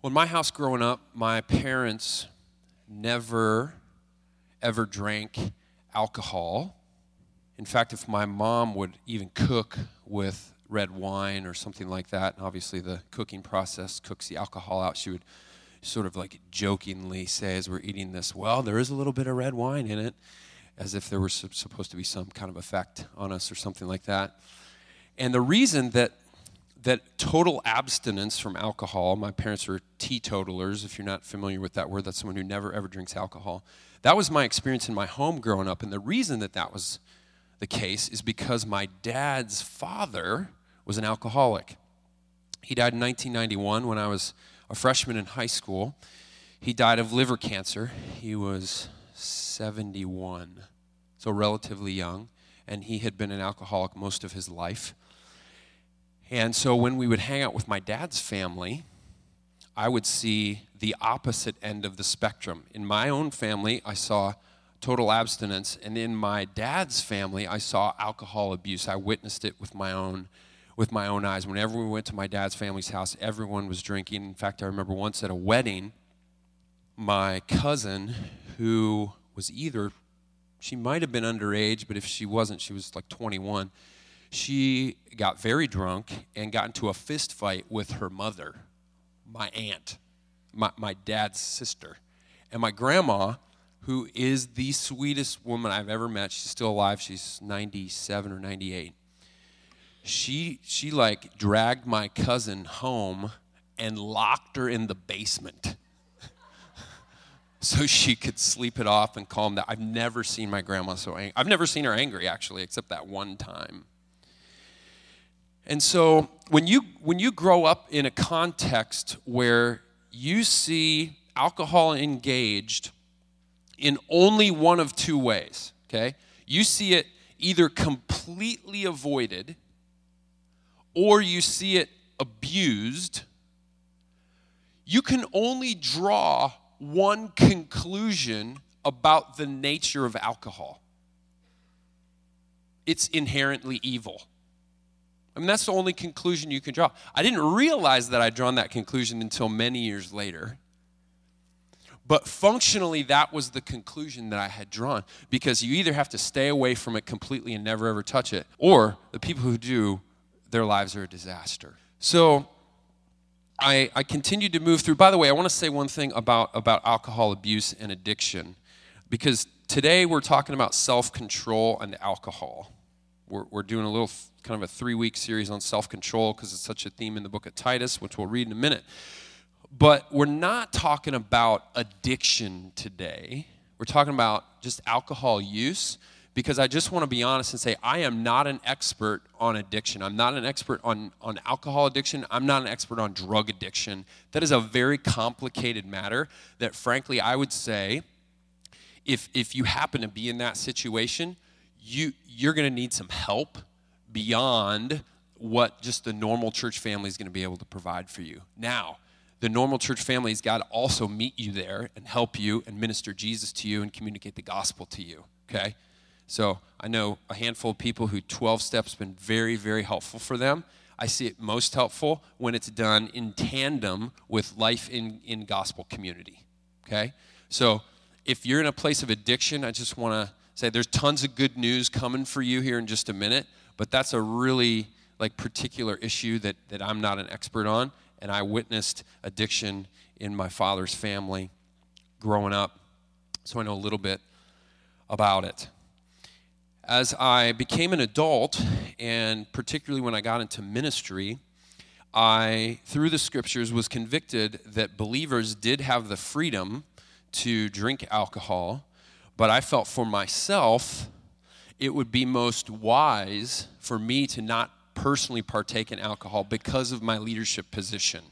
Well, in my house growing up, my parents never, ever drank alcohol. In fact, if my mom would even cook with red wine or something like that, and obviously the cooking process cooks the alcohol out, she would sort of like jokingly say as we're eating this, well, there is a little bit of red wine in it, as if there was supposed to be some kind of effect on us or something like that. And the reason that that total abstinence from alcohol, my parents were teetotalers. If you're not familiar with that word, that's someone who never ever drinks alcohol. That was my experience in my home growing up. And the reason that that was the case is because my dad's father was an alcoholic. He died in 1991 when I was a freshman in high school. He died of liver cancer. He was 71, so relatively young, and he had been an alcoholic most of his life. And so when we would hang out with my dad's family, I would see the opposite end of the spectrum. In my own family, I saw total abstinence, and in my dad's family, I saw alcohol abuse. I witnessed it with my own with my own eyes. Whenever we went to my dad's family's house, everyone was drinking. In fact, I remember once at a wedding, my cousin, who was either, she might have been underage, but if she wasn't, she was like 21. She got very drunk and got into a fist fight with her mother, my aunt, my, my dad's sister. And my grandma, who is the sweetest woman I've ever met, she's still alive, she's 97 or 98 she she like dragged my cousin home and locked her in the basement so she could sleep it off and calm down. I've never seen my grandma so angry. I've never seen her angry actually, except that one time. And so when you when you grow up in a context where you see alcohol engaged in only one of two ways, okay? You see it either completely avoided or you see it abused, you can only draw one conclusion about the nature of alcohol it's inherently evil. I mean, that's the only conclusion you can draw. I didn't realize that I'd drawn that conclusion until many years later. But functionally, that was the conclusion that I had drawn because you either have to stay away from it completely and never ever touch it, or the people who do their lives are a disaster. So I, I continued to move through. By the way, I want to say one thing about, about alcohol abuse and addiction, because today we're talking about self control and alcohol. We're, we're doing a little kind of a three week series on self control because it's such a theme in the book of Titus, which we'll read in a minute. But we're not talking about addiction today. We're talking about just alcohol use because I just want to be honest and say I am not an expert on addiction. I'm not an expert on, on alcohol addiction. I'm not an expert on drug addiction. That is a very complicated matter that, frankly, I would say if, if you happen to be in that situation, you, you're going to need some help beyond what just the normal church family is going to be able to provide for you. Now, the normal church family's got to also meet you there and help you and minister Jesus to you and communicate the gospel to you, okay? So I know a handful of people who 12 steps been very, very helpful for them. I see it most helpful when it's done in tandem with life in, in gospel community. Okay? So if you're in a place of addiction, I just want to say there's tons of good news coming for you here in just a minute, but that's a really like particular issue that, that I'm not an expert on. And I witnessed addiction in my father's family growing up. So I know a little bit about it as I became an adult, and particularly when I got into ministry, I, through the scriptures, was convicted that believers did have the freedom to drink alcohol, but I felt for myself it would be most wise for me to not personally partake in alcohol because of my leadership position.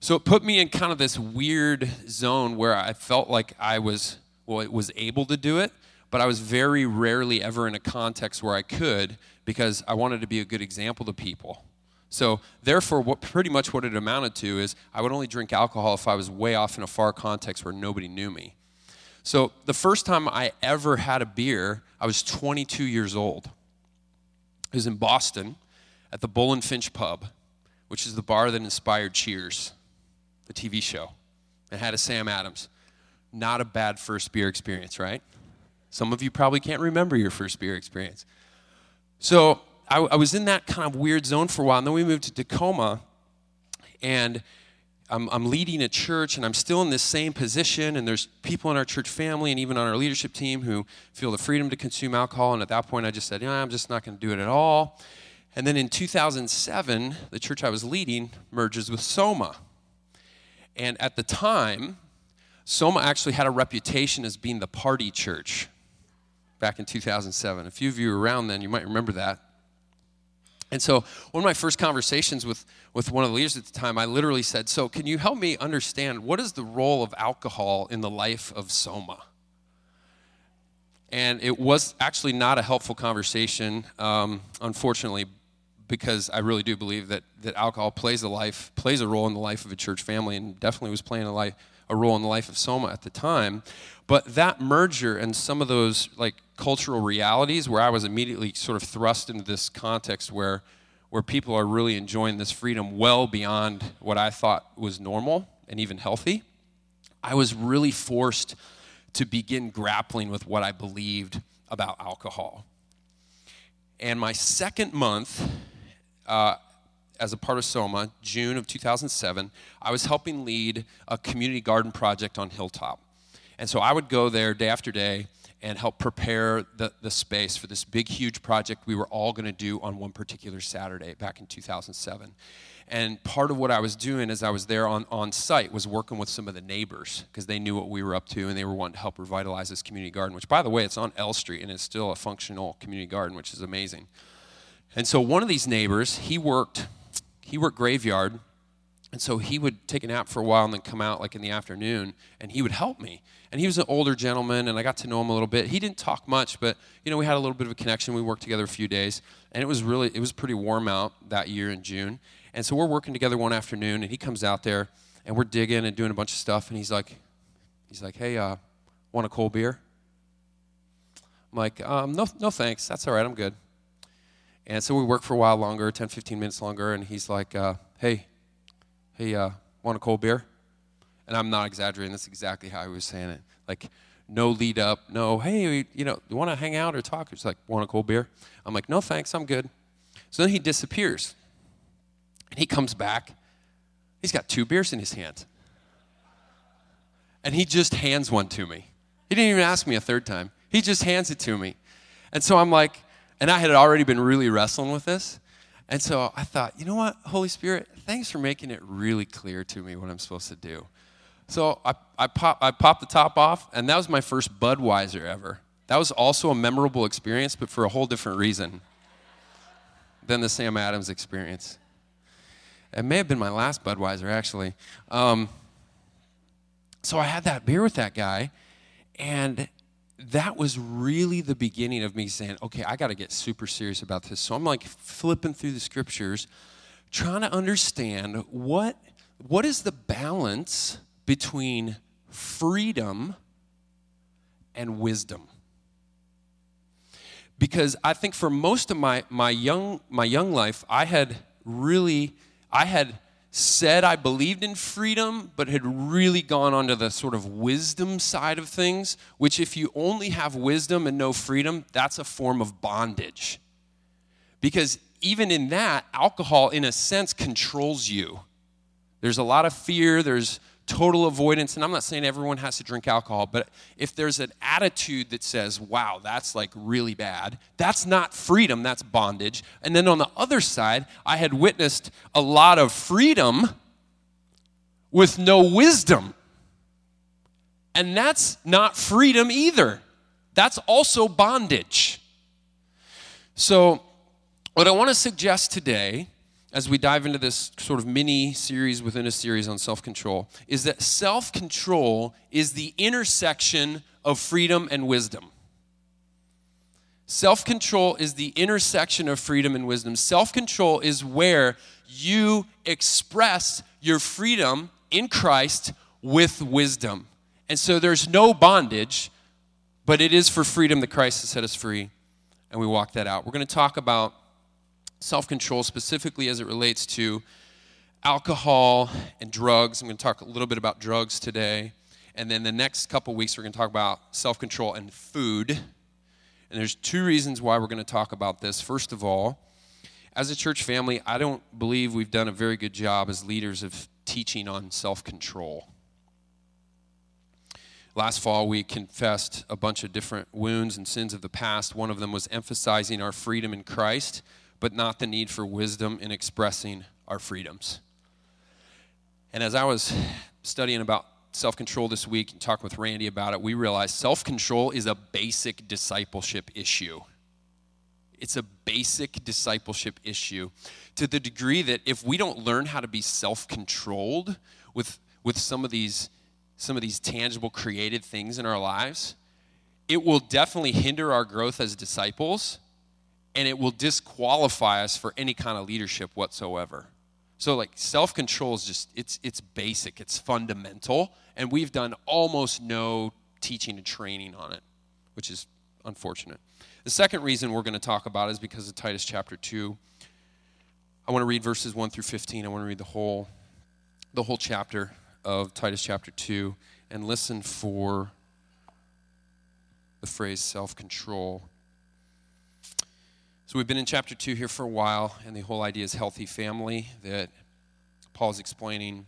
So it put me in kind of this weird zone where I felt like I was, well, it was able to do it, but I was very rarely ever in a context where I could because I wanted to be a good example to people. So, therefore, what pretty much what it amounted to is I would only drink alcohol if I was way off in a far context where nobody knew me. So, the first time I ever had a beer, I was 22 years old. It was in Boston at the Bull and Finch Pub, which is the bar that inspired Cheers. the TV show. It had a Sam Adams. Not a bad first beer experience, right? Some of you probably can't remember your first beer experience. So I, I was in that kind of weird zone for a while, and then we moved to Tacoma, and I'm, I'm, leading a church and I'm still in this same position, and there's people in our church family and even on our leadership team who feel the freedom to consume alcohol. And at that point, I just said, yeah, I'm just not going to do it at all. And then in 2007, the church I was leading merges with Soma. And at the time, Soma actually had a reputation as being the party church back in 2007. A few of you around then, you might remember that. And so, one of my first conversations with, with one of the leaders at the time, I literally said, So, can you help me understand what is the role of alcohol in the life of Soma? And it was actually not a helpful conversation, um, unfortunately, because I really do believe that, that alcohol plays a life plays a role in the life of a church family, and definitely was playing a life a role in the life of Soma at the time. But that merger and some of those like cultural realities where I was immediately sort of thrust into this context where where people are really enjoying this freedom well beyond what I thought was normal and even healthy, I was really forced to begin grappling with what I believed about alcohol. And my second month uh, as a part of Soma, June of 2007, I was helping lead a community garden project on Hilltop. And so I would go there day after day and help prepare the, the space for this big, huge project we were all going to do on one particular Saturday back in 2007. And part of what I was doing as I was there on, on site was working with some of the neighbors because they knew what we were up to and they were wanting to help revitalize this community garden, which, by the way, it's on L Street and it's still a functional community garden, which is amazing. And so one of these neighbors, he worked, he worked graveyard and so he would take a nap for a while and then come out like in the afternoon and he would help me. And he was an older gentleman and I got to know him a little bit. He didn't talk much, but you know, we had a little bit of a connection. We worked together a few days and it was really it was pretty warm out that year in June. And so we're working together one afternoon and he comes out there and we're digging and doing a bunch of stuff and he's like he's like, "Hey, uh, want a cold beer?" I'm like, um, "No, no thanks. That's all right. I'm good." And so we work for a while longer, 10, 15 minutes longer and he's like, uh, "Hey, hey, uh, want a cold beer? And I'm not exaggerating. That's exactly how he was saying it. Like, no lead up, no, hey, you know, you want to hang out or talk? He's like, want a cold beer? I'm like, no, thanks, I'm good. So then he disappears. And he comes back. He's got two beers in his hand. And he just hands one to me. He didn't even ask me a third time. He just hands it to me. And so I'm like, and I had already been really wrestling with this. And so I thought, you know what, Holy Spirit, thanks for making it really clear to me what I'm supposed to do. So I, I, pop, I popped the top off, and that was my first Budweiser ever. That was also a memorable experience, but for a whole different reason than the Sam Adams experience. It may have been my last Budweiser, actually. Um, so I had that beer with that guy, and that was really the beginning of me saying, okay, I got to get super serious about this. So I'm like flipping through the scriptures, trying to understand what, what is the balance between freedom and wisdom. Because I think for most of my, my, young, my young life, I had really, I had said I believed in freedom, but had really gone onto the sort of wisdom side of things, which, if you only have wisdom and no freedom, that's a form of bondage. Because even in that, alcohol, in a sense, controls you. There's a lot of fear, there's total avoidance. And I'm not saying everyone has to drink alcohol, but if there's an attitude that says, wow, that's like really bad, that's not freedom, that's bondage. And then on the other side, I had witnessed a lot of freedom with no wisdom. And that's not freedom either. That's also bondage. So, what I want to suggest today as we dive into this sort of mini series within a series on self control is that self control is the intersection of freedom and wisdom. Self control is the intersection of freedom and wisdom. Self control is where you express your freedom in Christ with wisdom. And so there's no bondage, but it is for freedom that Christ has set us free, and we walk that out. We're going to talk about self control, specifically as it relates to alcohol and drugs. I'm going to talk a little bit about drugs today. And then the next couple weeks, we're going to talk about self control and food. And there's two reasons why we're going to talk about this. First of all, as a church family, I don't believe we've done a very good job as leaders of teaching on self control. Last fall, we confessed a bunch of different wounds and sins of the past. One of them was emphasizing our freedom in Christ, but not the need for wisdom in expressing our freedoms. And as I was studying about self control this week and talking with Randy about it, we realized self control is a basic discipleship issue. It's a basic discipleship issue to the degree that if we don't learn how to be self controlled with, with some, of these, some of these tangible, created things in our lives, it will definitely hinder our growth as disciples and it will disqualify us for any kind of leadership whatsoever. So like self-control is just it's it's basic, it's fundamental, and we've done almost no teaching and training on it, which is unfortunate. The second reason we're going to talk about is because of Titus chapter 2. I want to read verses 1 through 15. I want to read the whole the whole chapter of Titus chapter 2 and listen for the phrase self-control. So we've been in chapter 2 here for a while and the whole idea is healthy family that Paul's explaining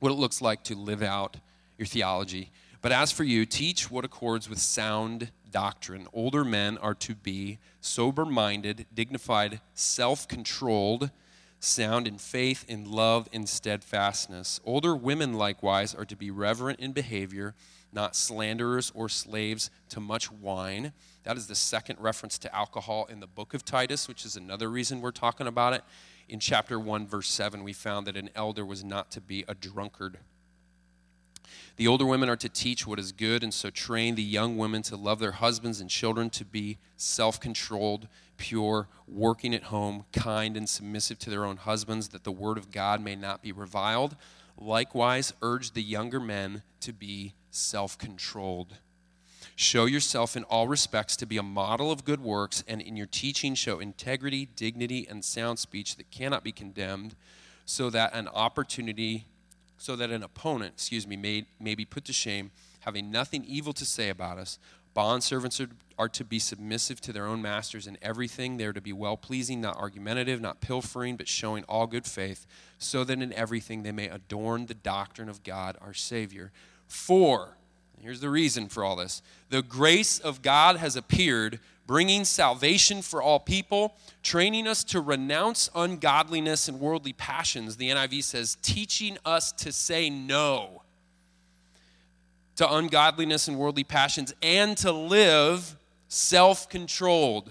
what it looks like to live out your theology. But as for you, teach what accords with sound doctrine. Older men are to be sober minded, dignified, self controlled, sound in faith, in love, in steadfastness. Older women, likewise, are to be reverent in behavior, not slanderers or slaves to much wine. That is the second reference to alcohol in the book of Titus, which is another reason we're talking about it. In chapter 1, verse 7, we found that an elder was not to be a drunkard. The older women are to teach what is good, and so train the young women to love their husbands and children, to be self controlled, pure, working at home, kind, and submissive to their own husbands, that the word of God may not be reviled. Likewise, urge the younger men to be self controlled. Show yourself in all respects to be a model of good works, and in your teaching, show integrity, dignity, and sound speech that cannot be condemned, so that an opportunity so that an opponent, excuse me, may, may be put to shame, having nothing evil to say about us. Bondservants are, are to be submissive to their own masters in everything. They are to be well pleasing, not argumentative, not pilfering, but showing all good faith, so that in everything they may adorn the doctrine of God our Savior. For, here's the reason for all this the grace of God has appeared bringing salvation for all people, training us to renounce ungodliness and worldly passions. The NIV says, teaching us to say no to ungodliness and worldly passions and to live self controlled,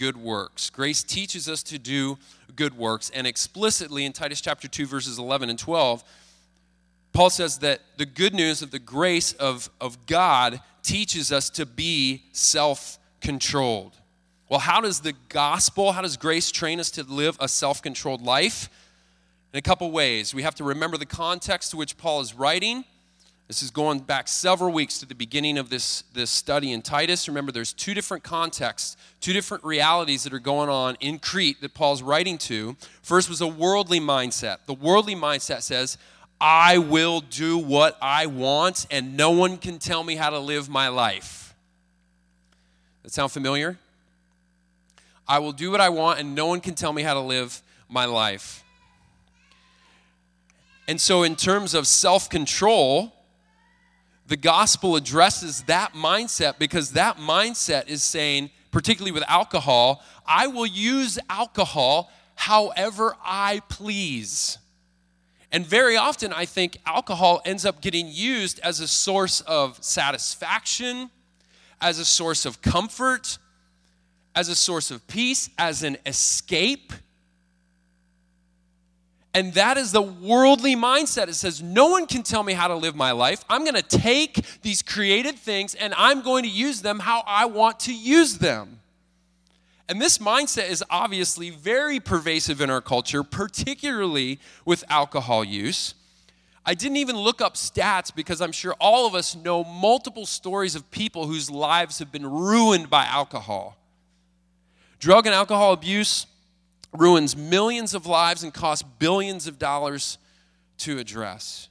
good works. Grace teaches us to do good works. And explicitly in Titus chapter 2, verses 11 and 12, Paul says that the good news of the grace of, of God teaches us to be self controlled. Well, how does the gospel, how does grace train us to live a self controlled life? In a couple ways. We have to remember the context to which Paul is writing. This is going back several weeks to the beginning of this, this study in Titus. Remember, there's two different contexts, two different realities that are going on in Crete that Paul's writing to. First was a worldly mindset. The worldly mindset says, I will do what I want, and no one can tell me how to live my life. That sound familiar? I will do what I want, and no one can tell me how to live my life. And so, in terms of self control, the gospel addresses that mindset because that mindset is saying, particularly with alcohol, I will use alcohol however I please. And very often, I think alcohol ends up getting used as a source of satisfaction, as a source of comfort, as a source of peace, as an escape. And that is the worldly mindset. It says, No one can tell me how to live my life. I'm going to take these created things and I'm going to use them how I want to use them. And this mindset is obviously very pervasive in our culture, particularly with alcohol use. I didn't even look up stats because I'm sure all of us know multiple stories of people whose lives have been ruined by alcohol. Drug and alcohol abuse ruins millions of lives and costs billions of dollars to address.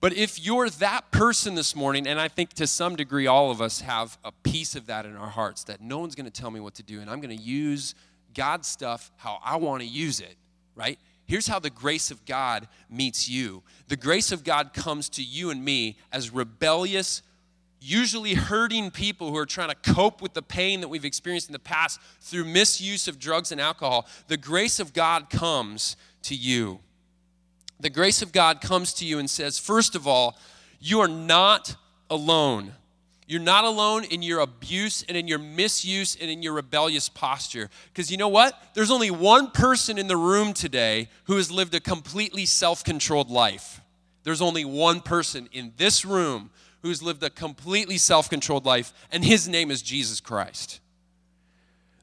But if you're that person this morning, and I think to some degree all of us have a piece of that in our hearts, that no one's going to tell me what to do, and I'm going to use God's stuff how I want to use it, right? Here's how the grace of God meets you the grace of God comes to you and me as rebellious, usually hurting people who are trying to cope with the pain that we've experienced in the past through misuse of drugs and alcohol, the grace of God comes to you. The grace of God comes to you and says, first of all, you are not alone. You're not alone in your abuse and in your misuse and in your rebellious posture. Because you know what? There's only one person in the room today who has lived a completely self controlled life. There's only one person in this room who's lived a completely self controlled life, and his name is Jesus Christ.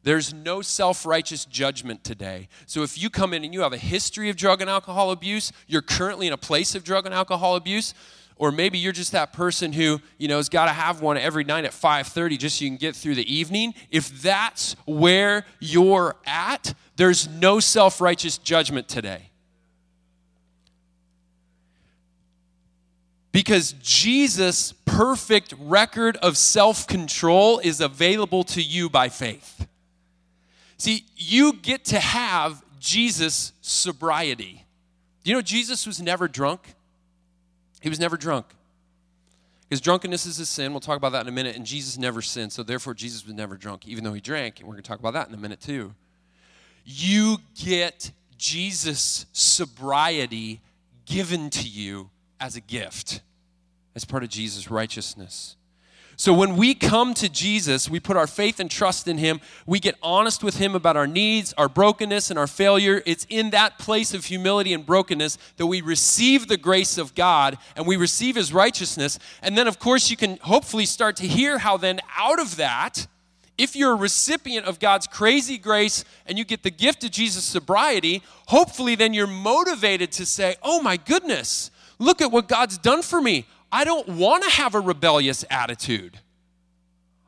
There's no self righteous judgment today. So if you come in and you have a history of drug and alcohol abuse, you're currently in a place of drug and alcohol abuse, or maybe you're just that person who you know has got to have one every night at 5.30 just so you can get through the evening if that's where you're at there's no self-righteous judgment today Because Jesus' perfect record of self control is available to you by faith. See, you get to have Jesus' sobriety. You know, Jesus was never drunk. He was never drunk. Because drunkenness is a sin. We'll talk about that in a minute. And Jesus never sinned. So therefore, Jesus was never drunk, even though he drank. And we're going to talk about that in a minute, too. You get Jesus' sobriety given to you as a gift, as part of Jesus' righteousness. So when we come to Jesus, we put our faith and trust in Him. We get honest with Him about our needs, our brokenness, and our failure. It's in that place of humility and brokenness that we receive the grace of God and we receive His righteousness. And then, of course, you can hopefully start to hear how then out of that, if you're a recipient of God's crazy grace and you get the gift of Jesus' sobriety, hopefully then you're motivated to say, Oh my goodness, look at what God's done for me. I don't want to have a rebellious attitude.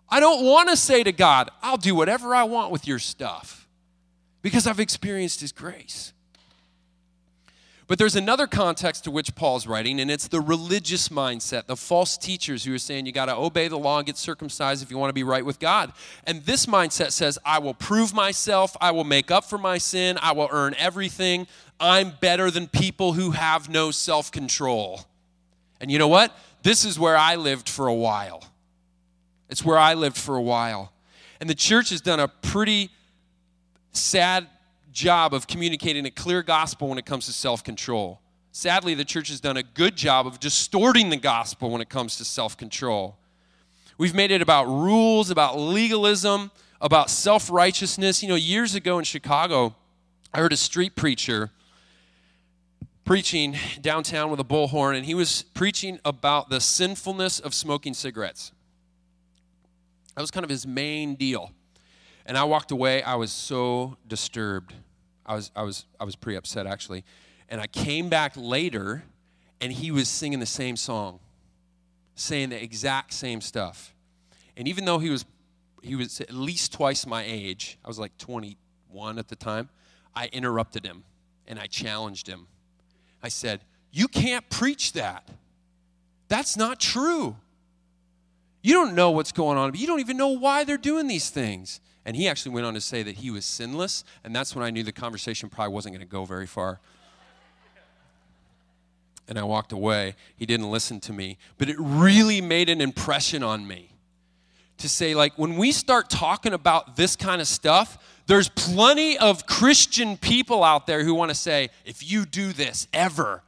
I don't want to say to God, I'll do whatever I want with your stuff because I've experienced His grace. But there's another context to which Paul's writing, and it's the religious mindset, the false teachers who are saying you got to obey the law and get circumcised if you want to be right with God. And this mindset says, I will prove myself, I will make up for my sin, I will earn everything. I'm better than people who have no self control. And you know what? This is where I lived for a while. It's where I lived for a while. And the church has done a pretty sad job of communicating a clear gospel when it comes to self control. Sadly, the church has done a good job of distorting the gospel when it comes to self control. We've made it about rules, about legalism, about self righteousness. You know, years ago in Chicago, I heard a street preacher preaching downtown with a bullhorn, and he was preaching about the sinfulness of smoking cigarettes. That was kind of his main deal. And I walked away. I was so disturbed. I was, I was, I was pretty upset, actually. And I came back later, and he was singing the same song, saying the exact same stuff. And even though he was, he was at least twice my age, I was like 21 at the time, I interrupted him and I challenged him. I said, You can't preach that. That's not true. You don't know what's going on. You don't even know why they're doing these things. And he actually went on to say that he was sinless, and that's when I knew the conversation probably wasn't going to go very far. And I walked away. He didn't listen to me, but it really made an impression on me to say, like, when we start talking about this kind of stuff, there's plenty of Christian people out there who want to say, if you do this ever,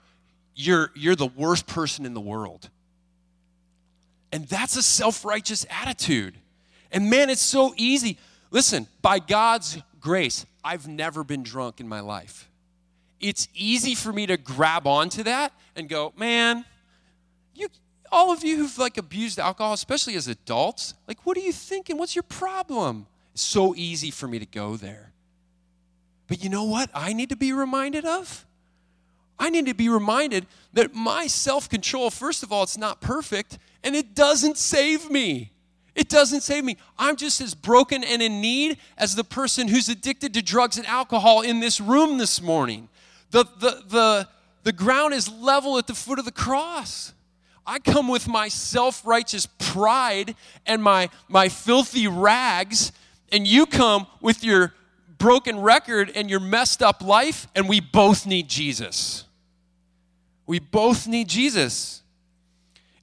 you're, you're the worst person in the world. And that's a self righteous attitude. And man, it's so easy. Listen, by God's grace, I've never been drunk in my life. it's easy for me to grab onto that and go, man, you, all of you who've like abused alcohol, especially as adults, like, what are you thinking? What's your problem? It's so easy for me to go there. But you know what I need to be reminded of? I need to be reminded that my self control, first of all, it's not perfect and it doesn't save me. It doesn't save me. I'm just as broken and in need as the person who's addicted to drugs and alcohol in this room this morning. The, the, the, the ground is level at the foot of the cross. I come with my self righteous pride and my, my filthy rags, and you come with your broken record and your messed up life, and we both need Jesus. We both need Jesus.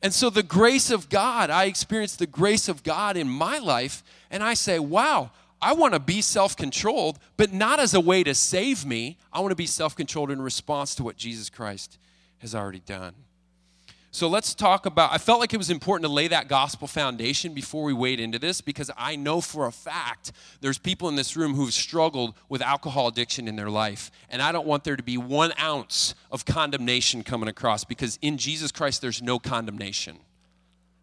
And so, the grace of God, I experience the grace of God in my life, and I say, wow, I want to be self controlled, but not as a way to save me. I want to be self controlled in response to what Jesus Christ has already done. So let's talk about. I felt like it was important to lay that gospel foundation before we wade into this because I know for a fact there's people in this room who've struggled with alcohol addiction in their life. And I don't want there to be one ounce of condemnation coming across because in Jesus Christ there's no condemnation.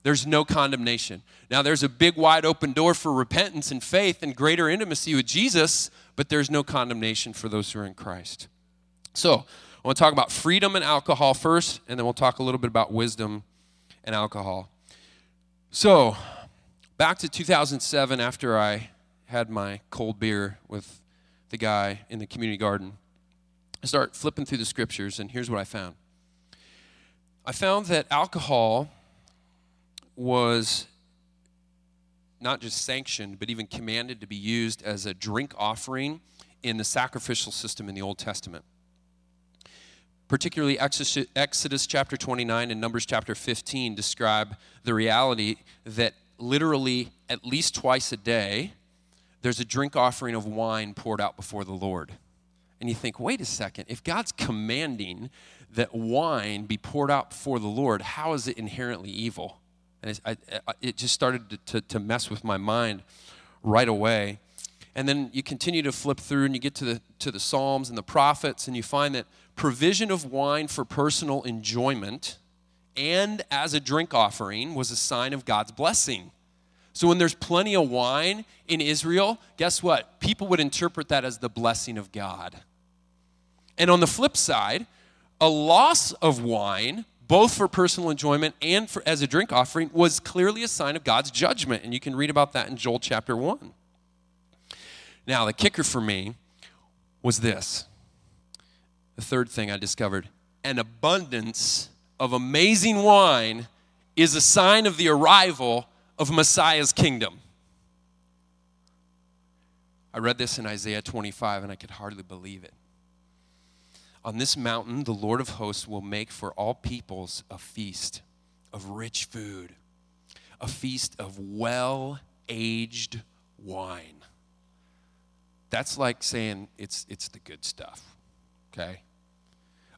There's no condemnation. Now, there's a big wide open door for repentance and faith and greater intimacy with Jesus, but there's no condemnation for those who are in Christ. So, I want to talk about freedom and alcohol first, and then we'll talk a little bit about wisdom and alcohol. So, back to 2007, after I had my cold beer with the guy in the community garden, I start flipping through the scriptures, and here's what I found. I found that alcohol was not just sanctioned, but even commanded to be used as a drink offering in the sacrificial system in the Old Testament particularly Exodus chapter 29 and Numbers chapter 15 describe the reality that literally at least twice a day there's a drink offering of wine poured out before the Lord. And you think, wait a second, if God's commanding that wine be poured out before the Lord, how is it inherently evil? And I, I, it just started to, to, to mess with my mind right away. And then you continue to flip through and you get to the, to the Psalms and the prophets, and you find that provision of wine for personal enjoyment and as a drink offering was a sign of God's blessing. So when there's plenty of wine in Israel, guess what? People would interpret that as the blessing of God. And on the flip side, a loss of wine, both for personal enjoyment and for, as a drink offering, was clearly a sign of God's judgment. And you can read about that in Joel chapter 1. Now, the kicker for me was this the third thing I discovered an abundance of amazing wine is a sign of the arrival of Messiah's kingdom. I read this in Isaiah 25 and I could hardly believe it. On this mountain, the Lord of hosts will make for all peoples a feast of rich food, a feast of well aged wine. That's like saying it's, it's the good stuff, okay?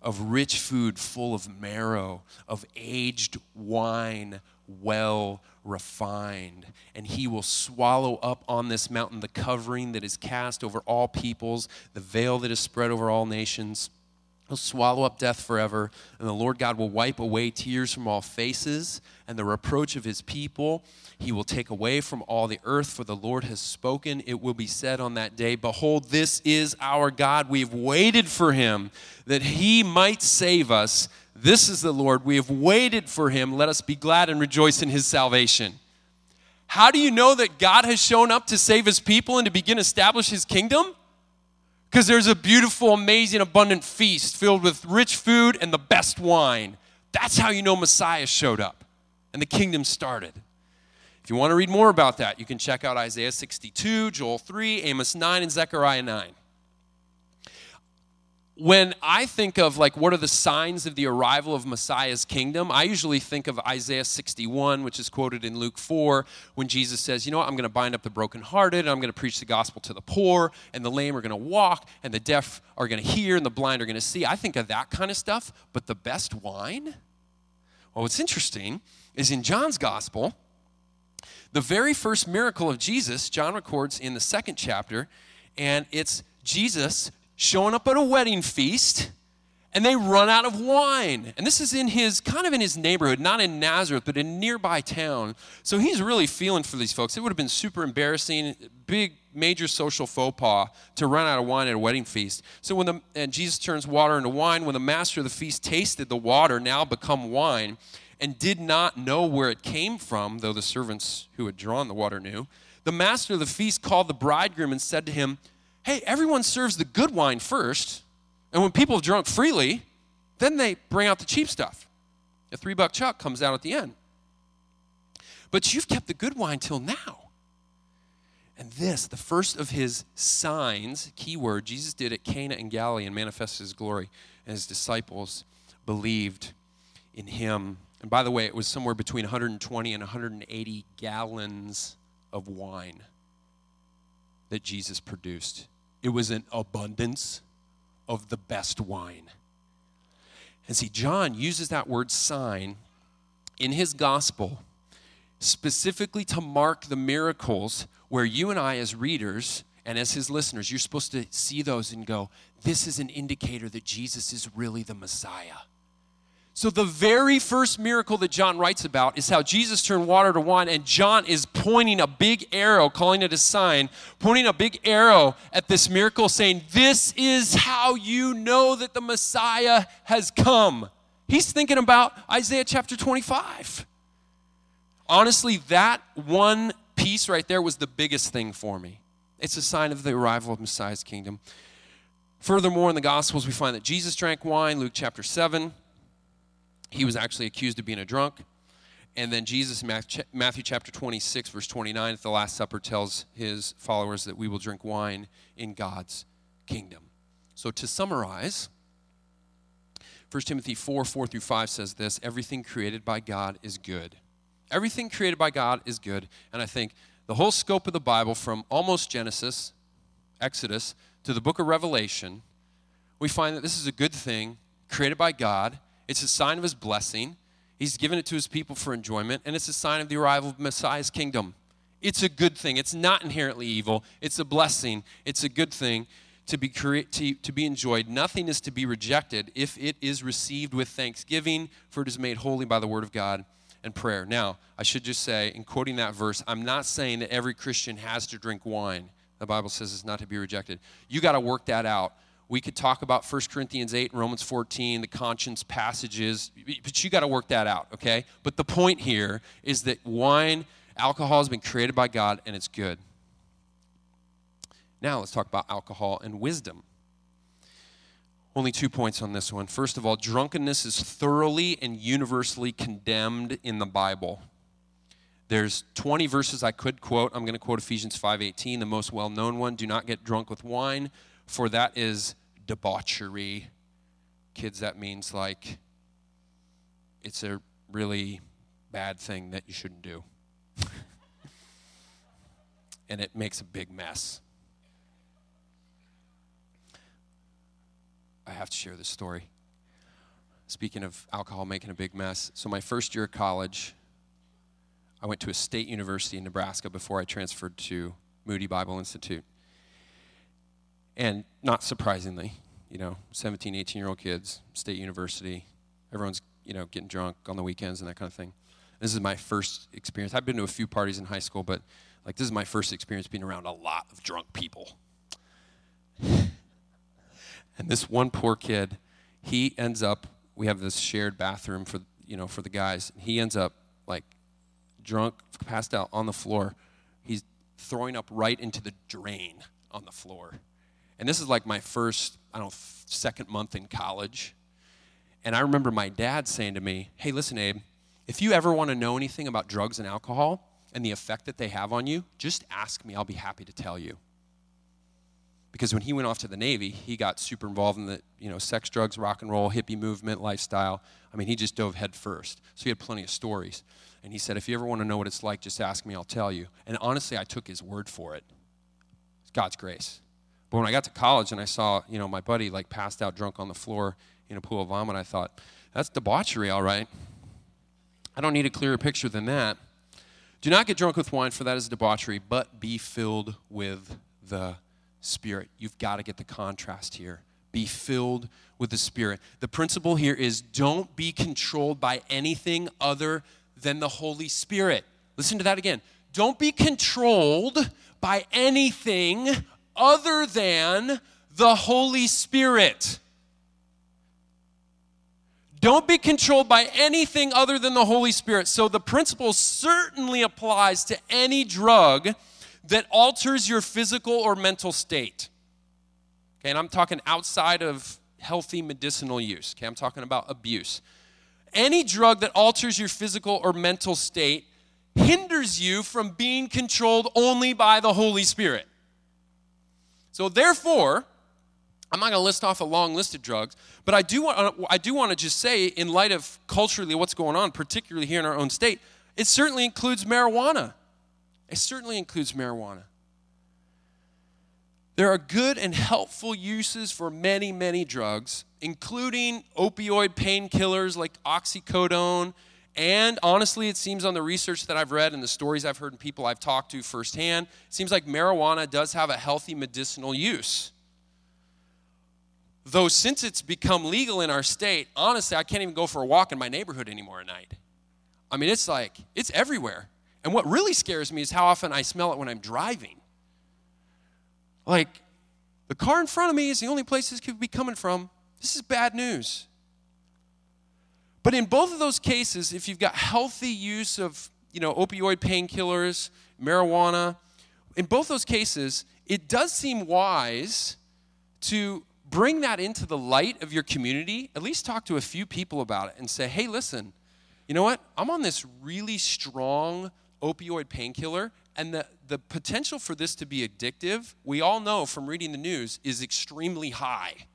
Of rich food full of marrow, of aged wine well refined. And he will swallow up on this mountain the covering that is cast over all peoples, the veil that is spread over all nations. He'll swallow up death forever, and the Lord God will wipe away tears from all faces, and the reproach of his people he will take away from all the earth, for the Lord has spoken. It will be said on that day, Behold, this is our God. We have waited for him that he might save us. This is the Lord. We have waited for him. Let us be glad and rejoice in his salvation. How do you know that God has shown up to save his people and to begin establish his kingdom? Because there's a beautiful, amazing, abundant feast filled with rich food and the best wine. That's how you know Messiah showed up and the kingdom started. If you want to read more about that, you can check out Isaiah 62, Joel 3, Amos 9, and Zechariah 9 when I think of like what are the signs of the arrival of Messiah's kingdom, I usually think of Isaiah 61, which is quoted in Luke 4, when Jesus says, You know what, I'm going to bind up the brokenhearted, and I'm going to preach the gospel to the poor, and the lame are going to walk, and the deaf are going to hear, and the blind are going to see. I think of that kind of stuff, but the best wine? Well, what's interesting is in John's gospel, the very first miracle of Jesus, John records in the second chapter, and it's Jesus showing up at a wedding feast and they run out of wine. And this is in his kind of in his neighborhood, not in Nazareth, but in nearby town. So he's really feeling for these folks. It would have been super embarrassing, big major social faux pas to run out of wine at a wedding feast. So when the and Jesus turns water into wine, when the master of the feast tasted the water now become wine and did not know where it came from, though the servants who had drawn the water knew, the master of the feast called the bridegroom and said to him, "Hey, everyone serves the good wine first, and when people have drunk freely, then they bring out the cheap stuff. A three buck chuck comes out at the end. But you've kept the good wine till now. And this, the first of his signs, keyword, Jesus did at Cana in Galilee and manifested his glory, and his disciples believed in him. And by the way, it was somewhere between 120 and 180 gallons of wine that Jesus produced. It was an abundance of the best wine. And see, John uses that word sign in his gospel specifically to mark the miracles where you and I, as readers and as his listeners, you're supposed to see those and go, this is an indicator that Jesus is really the Messiah. So, the very first miracle that John writes about is how Jesus turned water to wine, and John is pointing a big arrow, calling it a sign, pointing a big arrow at this miracle, saying, This is how you know that the Messiah has come. He's thinking about Isaiah chapter 25. Honestly, that one piece right there was the biggest thing for me. It's a sign of the arrival of Messiah's kingdom. Furthermore, in the Gospels, we find that Jesus drank wine, Luke chapter 7 he was actually accused of being a drunk. And then Jesus, Matthew chapter 26, verse 29, at the Last Supper, tells his followers that we will drink wine in God's kingdom. So to summarize, 1 Timothy 4 4 through 5 says this everything created by God is good. Everything created by God is good. And I think the whole scope of the Bible, from almost Genesis, Exodus, to the book of Revelation, we find that this is a good thing created by God it's a sign of his blessing. He's given it to his people for enjoyment, and it's a sign of the arrival of Messiah's kingdom. It's a good thing. It's not inherently evil. It's a blessing. It's a good thing to be, to, to be enjoyed. Nothing is to be rejected if it is received with thanksgiving, for it is made holy by the word of God and prayer. Now, I should just say, in quoting that verse, I'm not saying that every Christian has to drink wine. The Bible says it's not to be rejected. You got to work that out we could talk about 1 Corinthians 8 and Romans 14, the conscience passages, but you got to work that out, okay? But the point here is that wine, alcohol has been created by God and it's good. Now let's talk about alcohol and wisdom. Only two points on this one. First of all, drunkenness is thoroughly and universally condemned in the Bible. There's 20 verses I could quote. I'm going to quote Ephesians 5:18, the most well-known one. Do not get drunk with wine, for that is debauchery. Kids, that means like it's a really bad thing that you shouldn't do. and it makes a big mess. I have to share this story. Speaking of alcohol making a big mess, so my first year of college, I went to a state university in Nebraska before I transferred to Moody Bible Institute. And not surprisingly, you know, 17, 18 year old kids, state university, everyone's, you know, getting drunk on the weekends and that kind of thing. This is my first experience. I've been to a few parties in high school, but like this is my first experience being around a lot of drunk people. and this one poor kid, he ends up, we have this shared bathroom for, you know, for the guys. He ends up like drunk, passed out on the floor. He's throwing up right into the drain on the floor. And this is like my first, I don't know, second month in college. And I remember my dad saying to me, Hey, listen, Abe, if you ever want to know anything about drugs and alcohol and the effect that they have on you, just ask me. I'll be happy to tell you. Because when he went off to the Navy, he got super involved in the, you know, sex, drugs, rock and roll, hippie movement, lifestyle. I mean, he just dove head first. So he had plenty of stories. And he said, if you ever want to know what it's like, just ask me, I'll tell you. And honestly, I took his word for it. It's God's grace. But when I got to college and I saw, you know, my buddy like passed out drunk on the floor in a pool of vomit, I thought, that's debauchery, all right. I don't need a clearer picture than that. Do not get drunk with wine, for that is debauchery, but be filled with the Spirit. You've got to get the contrast here. Be filled with the Spirit. The principle here is don't be controlled by anything other than the Holy Spirit. Listen to that again. Don't be controlled by anything other than the Holy Spirit. Don't be controlled by anything other than the Holy Spirit. So the principle certainly applies to any drug that alters your physical or mental state. Okay, and I'm talking outside of healthy medicinal use. Okay, I'm talking about abuse. Any drug that alters your physical or mental state hinders you from being controlled only by the Holy Spirit. So, therefore, I'm not going to list off a long list of drugs, but I do want uh, I do want to just say, in light of culturally what's going on, particularly here in our own state, it certainly includes marijuana. It certainly includes marijuana. There are good and helpful uses for many, many drugs, including opioid painkillers like oxycodone. And honestly, it seems on the research that I've read and the stories I've heard and people I've talked to firsthand, it seems like marijuana does have a healthy medicinal use. Though, since it's become legal in our state, honestly, I can't even go for a walk in my neighborhood anymore at night. I mean, it's like, it's everywhere. And what really scares me is how often I smell it when I'm driving. Like, the car in front of me is the only place this could be coming from. This is bad news. But in both of those cases, if you've got healthy use of, you know, opioid painkillers, marijuana, in both those cases, it does seem wise to bring that into the light of your community, at least talk to a few people about it and say, hey, listen, you know what? I'm on this really strong opioid painkiller, and the, the potential for this to be addictive, we all know from reading the news, is extremely high.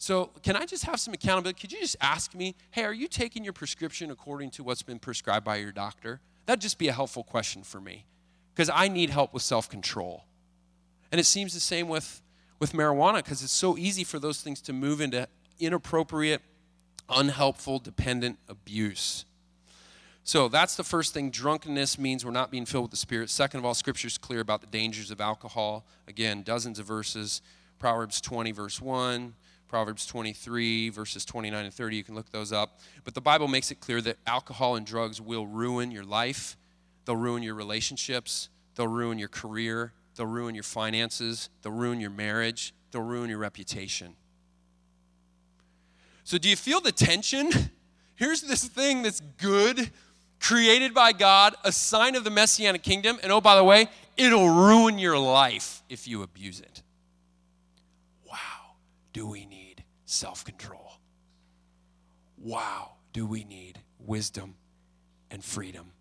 So, can I just have some accountability? Could you just ask me, hey, are you taking your prescription according to what's been prescribed by your doctor? That'd just be a helpful question for me because I need help with self control. And it seems the same with, with marijuana because it's so easy for those things to move into inappropriate, unhelpful, dependent abuse. So that's the first thing. Drunkenness means we're not being filled with the Spirit. Second of all, Scripture is clear about the dangers of alcohol. Again, dozens of verses. Proverbs 20, verse 1, Proverbs 23, verses 29 and 30. You can look those up. But the Bible makes it clear that alcohol and drugs will ruin your life, they'll ruin your relationships, they'll ruin your career, they'll ruin your finances, they'll ruin your marriage, they'll ruin your reputation. So, do you feel the tension? Here's this thing that's good created by God, a sign of the messianic kingdom. And oh, by the way, it'll ruin your life if you abuse it. Wow, do we need self control? Wow, do we need wisdom and freedom?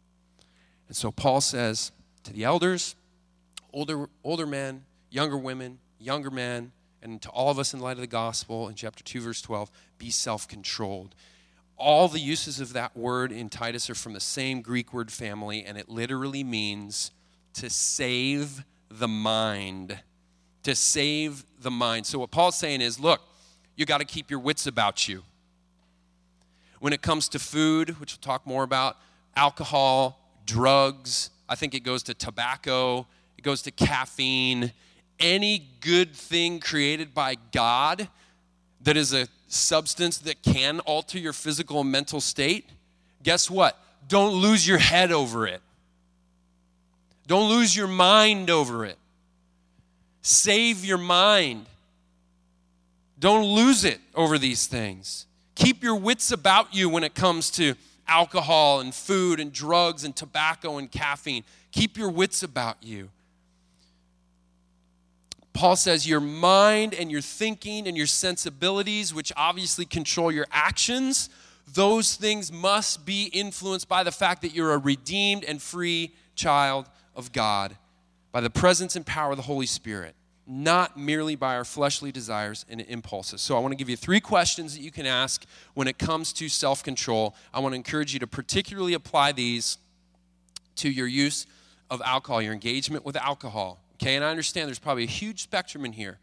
And so Paul says to the elders, older, older men, younger women, younger men, and to all of us in light of the gospel in chapter 2, verse 12, be self controlled all the uses of that word in Titus are from the same Greek word family, and it literally means to save the mind. To save the mind. So, what Paul's saying is look, you got to keep your wits about you. When it comes to food, which we'll talk more about, alcohol, drugs, I think it goes to tobacco, it goes to caffeine, any good thing created by God that is a substance that can alter your physical and mental state, guess what? Don't lose your head over it. Don't lose your mind over it. Save your mind. Don't lose it over these things. Keep your wits about you when it comes to alcohol and food and drugs and tobacco and caffeine. Keep your wits about you. Paul says your mind and your thinking and your sensibilities, which obviously control your actions, those things must be influenced by the fact that you're a redeemed and free child of God by the presence and power of the Holy Spirit, not merely by our fleshly desires and impulses. So, I want to give you three questions that you can ask when it comes to self control. I want to encourage you to particularly apply these to your use of alcohol, your engagement with alcohol. Okay, and I understand there's probably a huge spectrum in here.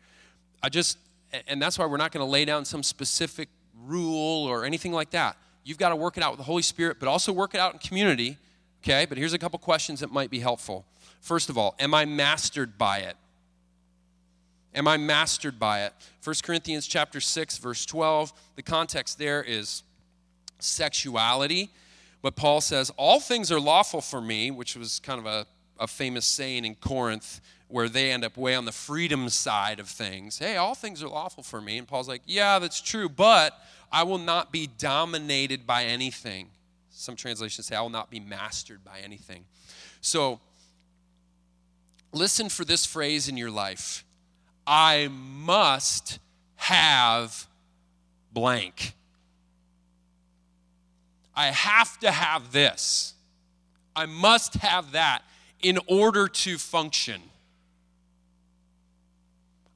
I just, and that's why we're not going to lay down some specific rule or anything like that. You've got to work it out with the Holy Spirit, but also work it out in community. Okay, but here's a couple questions that might be helpful. First of all, am I mastered by it? Am I mastered by it? 1 Corinthians chapter 6 verse 12. The context there is sexuality. But Paul says, All things are lawful for me, which was kind of a, a famous saying in Corinth where they end up way on the freedom side of things. Hey, all things are lawful for me. And Paul's like, Yeah, that's true, but I will not be dominated by anything. Some translations say, I will not be mastered by anything. So, listen for this phrase in your life I must have blank. I have to have this. I must have that in order to function.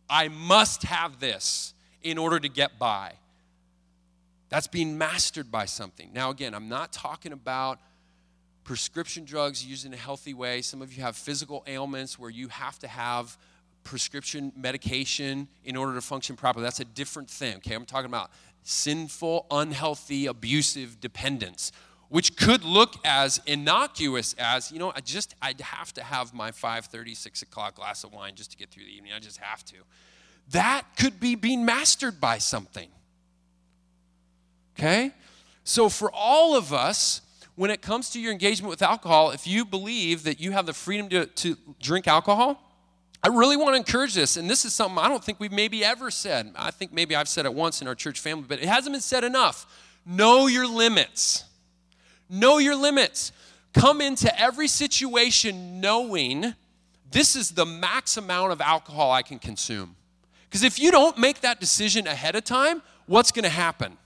I must have this in order to get by. That's being mastered by something. Now, again, I'm not talking about prescription drugs used in a healthy way. Some of you have physical ailments where you have to have prescription medication in order to function properly. That's a different thing, okay? I'm talking about sinful, unhealthy, abusive dependence, which could look as innocuous as, you know, I just, I'd have to have my 5.30, 6 o'clock glass of wine just to get through the evening. I just have to. That could be being mastered by something. Okay? So for all of us, when it comes to your engagement with alcohol, if you believe that you have the freedom to, to drink alcohol, I really want to encourage this, and this is something I don't think we've maybe ever said. I think maybe I've said it once in our church family, but it hasn't been said enough. Know your limits. Know your limits. Come into every situation knowing this is the max amount of alcohol I can consume. Because if you don't make that decision ahead of time, what's going to happen?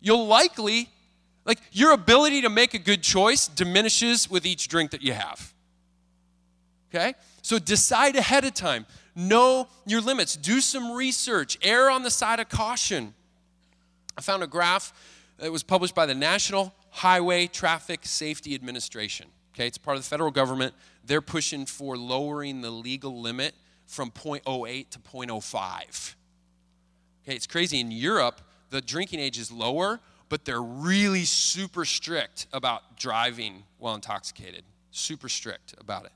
You'll likely, like, your ability to make a good choice diminishes with each drink that you have. Okay? So decide ahead of time. Know your limits. Do some research. Err on the side of caution. I found a graph that was published by the National Highway Traffic Safety Administration. Okay, it's part of the federal government. They're pushing for lowering the legal limit from 0.08 to 0.05. Okay, it's crazy. In Europe, the drinking age is lower, but they're really super strict about driving while intoxicated. Super strict about it.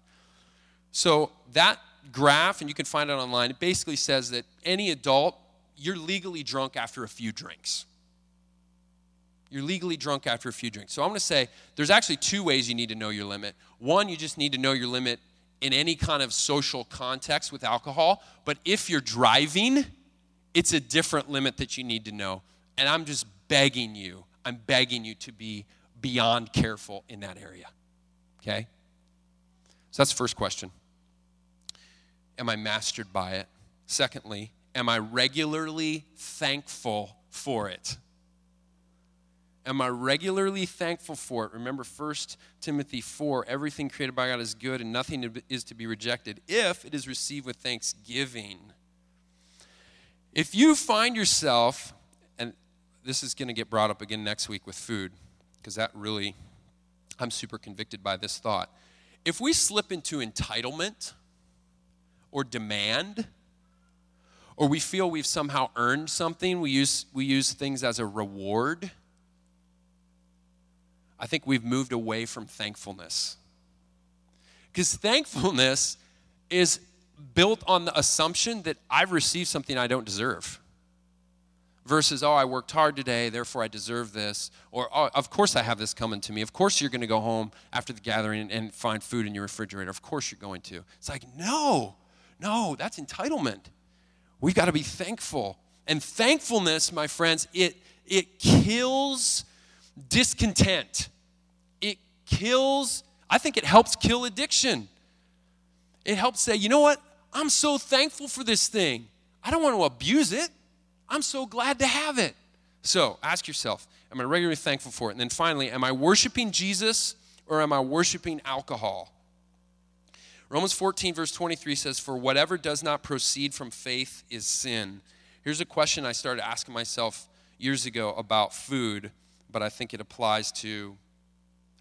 So that graph, and you can find it online, it basically says that any adult, you're legally drunk after a few drinks. You're legally drunk after a few drinks. So I'm going to say there's actually two ways you need to know your limit. One, you just need to know your limit in any kind of social context with alcohol. But if you're driving, it's a different limit that you need to know. And I'm just begging you, I'm begging you to be beyond careful in that area. Okay? So that's the first question. Am I mastered by it? Secondly, am I regularly thankful for it? Am I regularly thankful for it? Remember 1 Timothy 4 everything created by God is good and nothing is to be rejected if it is received with thanksgiving. If you find yourself, and this is going to get brought up again next week with food, because that really, I'm super convicted by this thought. If we slip into entitlement, or demand, or we feel we've somehow earned something, we use, we use things as a reward. I think we've moved away from thankfulness. Because thankfulness is built on the assumption that I've received something I don't deserve. Versus, oh, I worked hard today, therefore I deserve this. Or, oh, of course I have this coming to me. Of course you're going to go home after the gathering and find food in your refrigerator. Of course you're going to. It's like, no, no, that's entitlement. We've got to be thankful. And thankfulness, my friends, it, it kills discontent. It kills, I think it helps kill addiction. It helps say, you know what? I'm so thankful for this thing. I don't want to abuse it. I'm so glad to have it. So ask yourself, am I regularly thankful for it? And then finally, am I worshiping Jesus or am I worshiping alcohol? Romans 14, verse 23 says, For whatever does not proceed from faith is sin. Here's a question I started asking myself years ago about food, but I think it applies to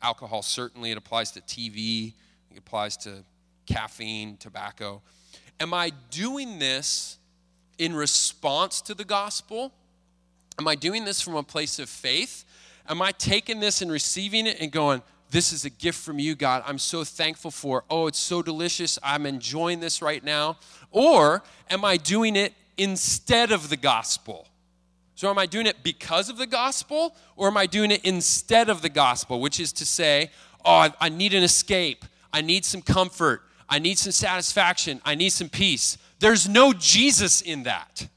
alcohol, certainly. It applies to TV, it applies to caffeine, tobacco. Am I doing this in response to the gospel? Am I doing this from a place of faith? Am I taking this and receiving it and going, this is a gift from you, God. I'm so thankful for. Oh, it's so delicious. I'm enjoying this right now. Or am I doing it instead of the gospel? So, am I doing it because of the gospel, or am I doing it instead of the gospel, which is to say, oh, I need an escape. I need some comfort. I need some satisfaction. I need some peace. There's no Jesus in that.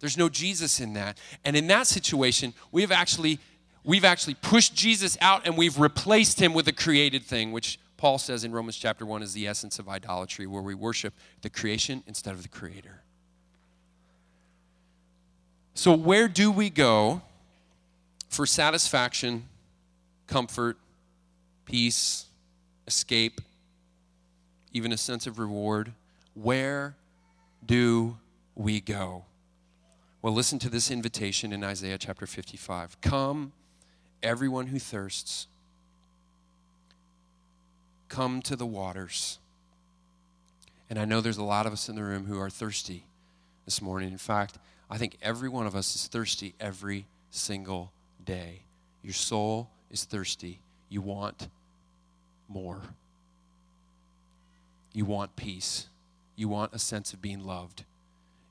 There's no Jesus in that. And in that situation, we have actually we've actually pushed Jesus out and we've replaced him with a created thing, which Paul says in Romans chapter 1 is the essence of idolatry, where we worship the creation instead of the creator. So, where do we go for satisfaction, comfort, peace, escape, even a sense of reward? Where do we go? Well, listen to this invitation in Isaiah chapter 55. Come, everyone who thirsts, come to the waters. And I know there's a lot of us in the room who are thirsty this morning. In fact, I think every one of us is thirsty every single day. Your soul is thirsty. You want more. You want peace. You want a sense of being loved.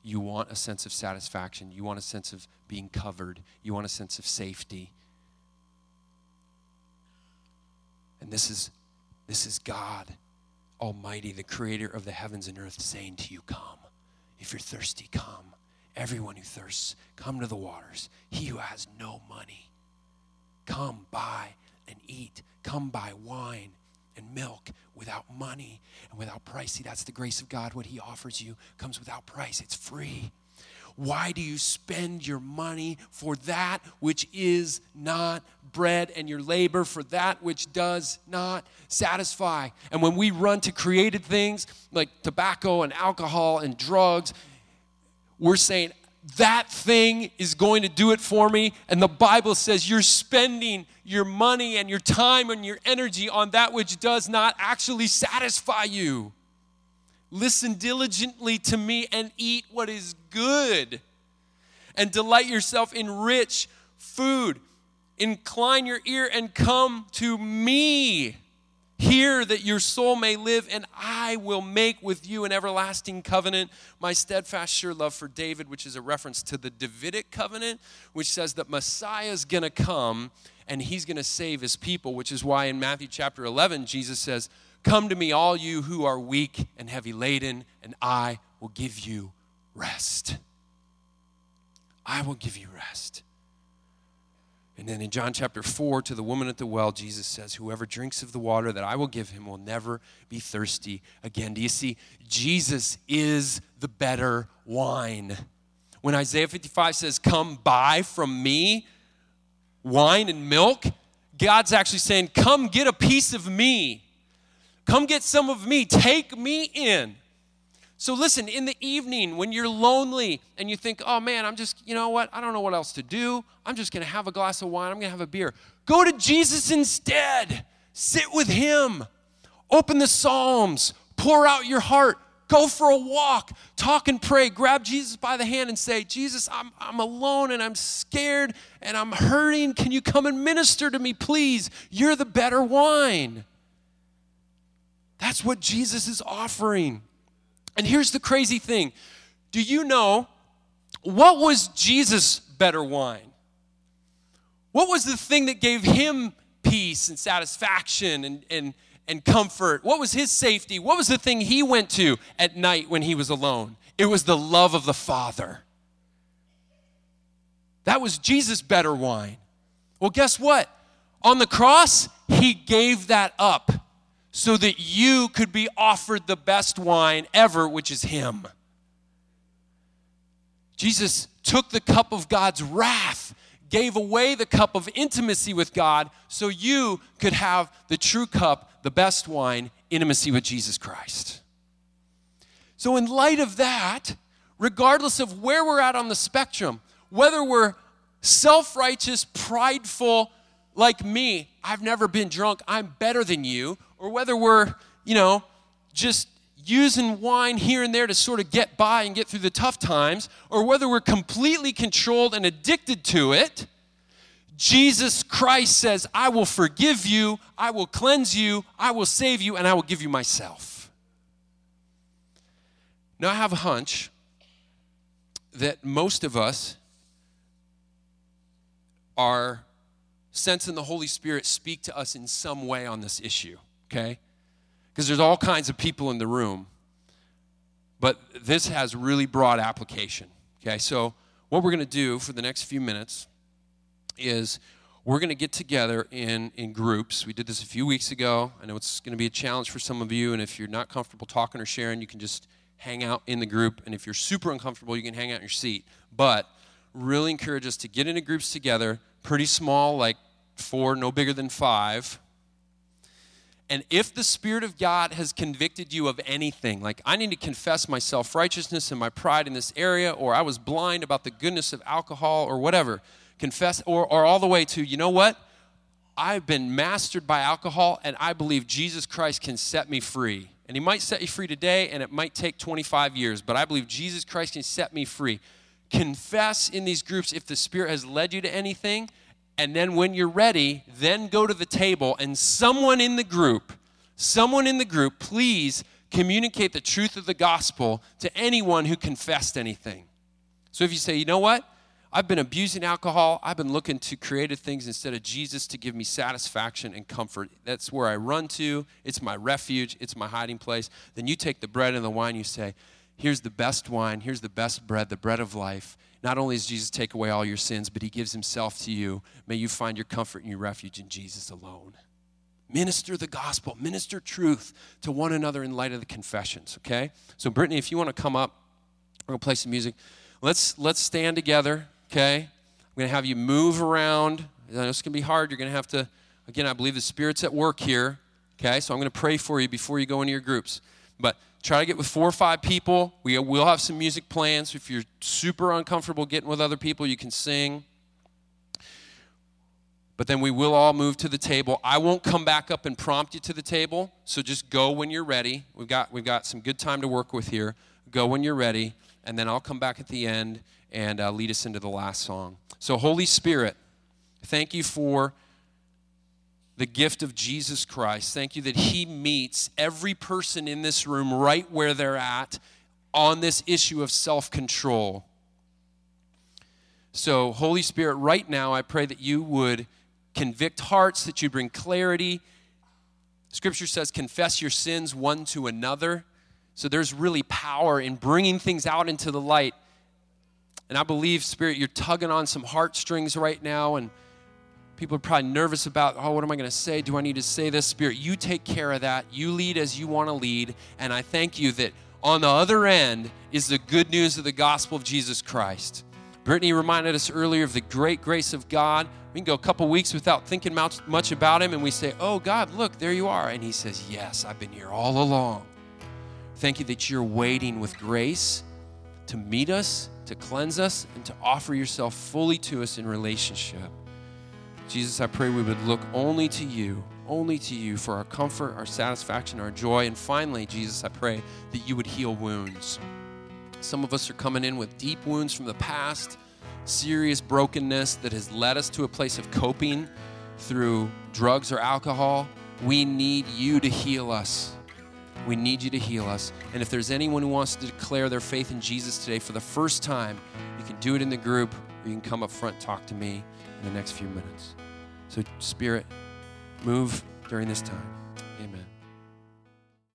You want a sense of satisfaction. You want a sense of being covered. You want a sense of safety. And this is this is God Almighty, the creator of the heavens and earth, saying to you, Come. If you're thirsty, come. Everyone who thirsts, come to the waters. He who has no money, come buy and eat. Come buy wine and milk without money and without price. See, that's the grace of God. What He offers you comes without price, it's free. Why do you spend your money for that which is not bread and your labor for that which does not satisfy? And when we run to created things like tobacco and alcohol and drugs, we're saying, that thing is going to do it for me. And the Bible says you're spending your money and your time and your energy on that which does not actually satisfy you. Listen diligently to me and eat what is good, and delight yourself in rich food. Incline your ear and come to me. Hear that your soul may live, and I will make with you an everlasting covenant, my steadfast, sure love for David, which is a reference to the Davidic covenant, which says that Messiah is going to come and he's going to save his people, which is why in Matthew chapter 11, Jesus says, Come to me, all you who are weak and heavy laden, and I will give you rest. I will give you rest. And then in John chapter 4, to the woman at the well, Jesus says, Whoever drinks of the water that I will give him will never be thirsty again. Do you see? Jesus is the better wine. When Isaiah 55 says, Come buy from me wine and milk, God's actually saying, Come get a piece of me. Come get some of me. Take me in. So listen, in the evening when you're lonely and you think, oh man, I'm just, you know what? I don't know what else to do. I'm just going to have a glass of wine. I'm going to have a beer. Go to Jesus instead. Sit with him. Open the Psalms. Pour out your heart. Go for a walk. Talk and pray. Grab Jesus by the hand and say, Jesus, I'm, I'm alone and I'm scared and I'm hurting. Can you come and minister to me, please? You're the better wine. That's what Jesus is offering. And here's the crazy thing do you know what was Jesus' better wine? What was the thing that gave him peace and satisfaction and, and, and comfort? What was his safety? What was the thing he went to at night when he was alone? It was the love of the Father. That was Jesus' better wine. Well, guess what? On the cross, he gave that up so that you could be offered the best wine ever, which is Him. Jesus took the cup of God's wrath, gave away the cup of intimacy with God, so you could have the true cup, the best wine, intimacy with Jesus Christ. So, in light of that, regardless of where we're at on the spectrum, whether we're self righteous, prideful, like me, I've never been drunk, I'm better than you, or whether we're, you know, just using wine here and there to sort of get by and get through the tough times, or whether we're completely controlled and addicted to it, Jesus Christ says, I will forgive you, I will cleanse you, I will save you, and I will give you myself. Now, I have a hunch that most of us are sensing the Holy Spirit speak to us in some way on this issue, okay? Because there's all kinds of people in the room, but this has really broad application, okay? So, what we're going to do for the next few minutes is we're going to get together in, in groups. We did this a few weeks ago. I know it's going to be a challenge for some of you, and if you're not comfortable talking or sharing, you can just hang out in the group. And if you're super uncomfortable, you can hang out in your seat. But really encourage us to get into groups together, pretty small, like four, no bigger than five. And if the Spirit of God has convicted you of anything, like I need to confess my self righteousness and my pride in this area, or I was blind about the goodness of alcohol, or whatever, confess, or, or all the way to, you know what? I've been mastered by alcohol, and I believe Jesus Christ can set me free. And He might set you free today, and it might take 25 years, but I believe Jesus Christ can set me free. Confess in these groups if the Spirit has led you to anything, and then when you're ready, then go to the table, and someone in the group, someone in the group, please communicate the truth of the gospel to anyone who confessed anything. So if you say, you know what? I've been abusing alcohol. I've been looking to creative things instead of Jesus to give me satisfaction and comfort. That's where I run to. It's my refuge. It's my hiding place. Then you take the bread and the wine. You say, Here's the best wine. Here's the best bread, the bread of life. Not only does Jesus take away all your sins, but he gives himself to you. May you find your comfort and your refuge in Jesus alone. Minister the gospel, minister truth to one another in light of the confessions, okay? So, Brittany, if you want to come up, we're going to play some music. Let's, let's stand together okay? I'm going to have you move around. I know it's going to be hard. You're going to have to, again, I believe the Spirit's at work here, okay? So I'm going to pray for you before you go into your groups. But try to get with four or five people. We will have some music plans. If you're super uncomfortable getting with other people, you can sing. But then we will all move to the table. I won't come back up and prompt you to the table, so just go when you're ready. We've got, we've got some good time to work with here. Go when you're ready, and then I'll come back at the end and uh, lead us into the last song. So, Holy Spirit, thank you for the gift of Jesus Christ. Thank you that He meets every person in this room right where they're at on this issue of self control. So, Holy Spirit, right now, I pray that you would convict hearts, that you bring clarity. Scripture says, confess your sins one to another. So, there's really power in bringing things out into the light and I believe, Spirit, you're tugging on some heartstrings right now, and people are probably nervous about, oh, what am I going to say? Do I need to say this? Spirit, you take care of that. You lead as you want to lead. And I thank you that on the other end is the good news of the gospel of Jesus Christ. Brittany reminded us earlier of the great grace of God. We can go a couple weeks without thinking much about Him, and we say, Oh, God, look, there you are. And He says, Yes, I've been here all along. Thank you that you're waiting with grace to meet us to cleanse us and to offer yourself fully to us in relationship. Jesus, I pray we would look only to you, only to you for our comfort, our satisfaction, our joy. And finally, Jesus, I pray that you would heal wounds. Some of us are coming in with deep wounds from the past, serious brokenness that has led us to a place of coping through drugs or alcohol. We need you to heal us. We need you to heal us. And if there's anyone who wants to declare their faith in Jesus today for the first time, you can do it in the group or you can come up front talk to me in the next few minutes. So, Spirit, move during this time.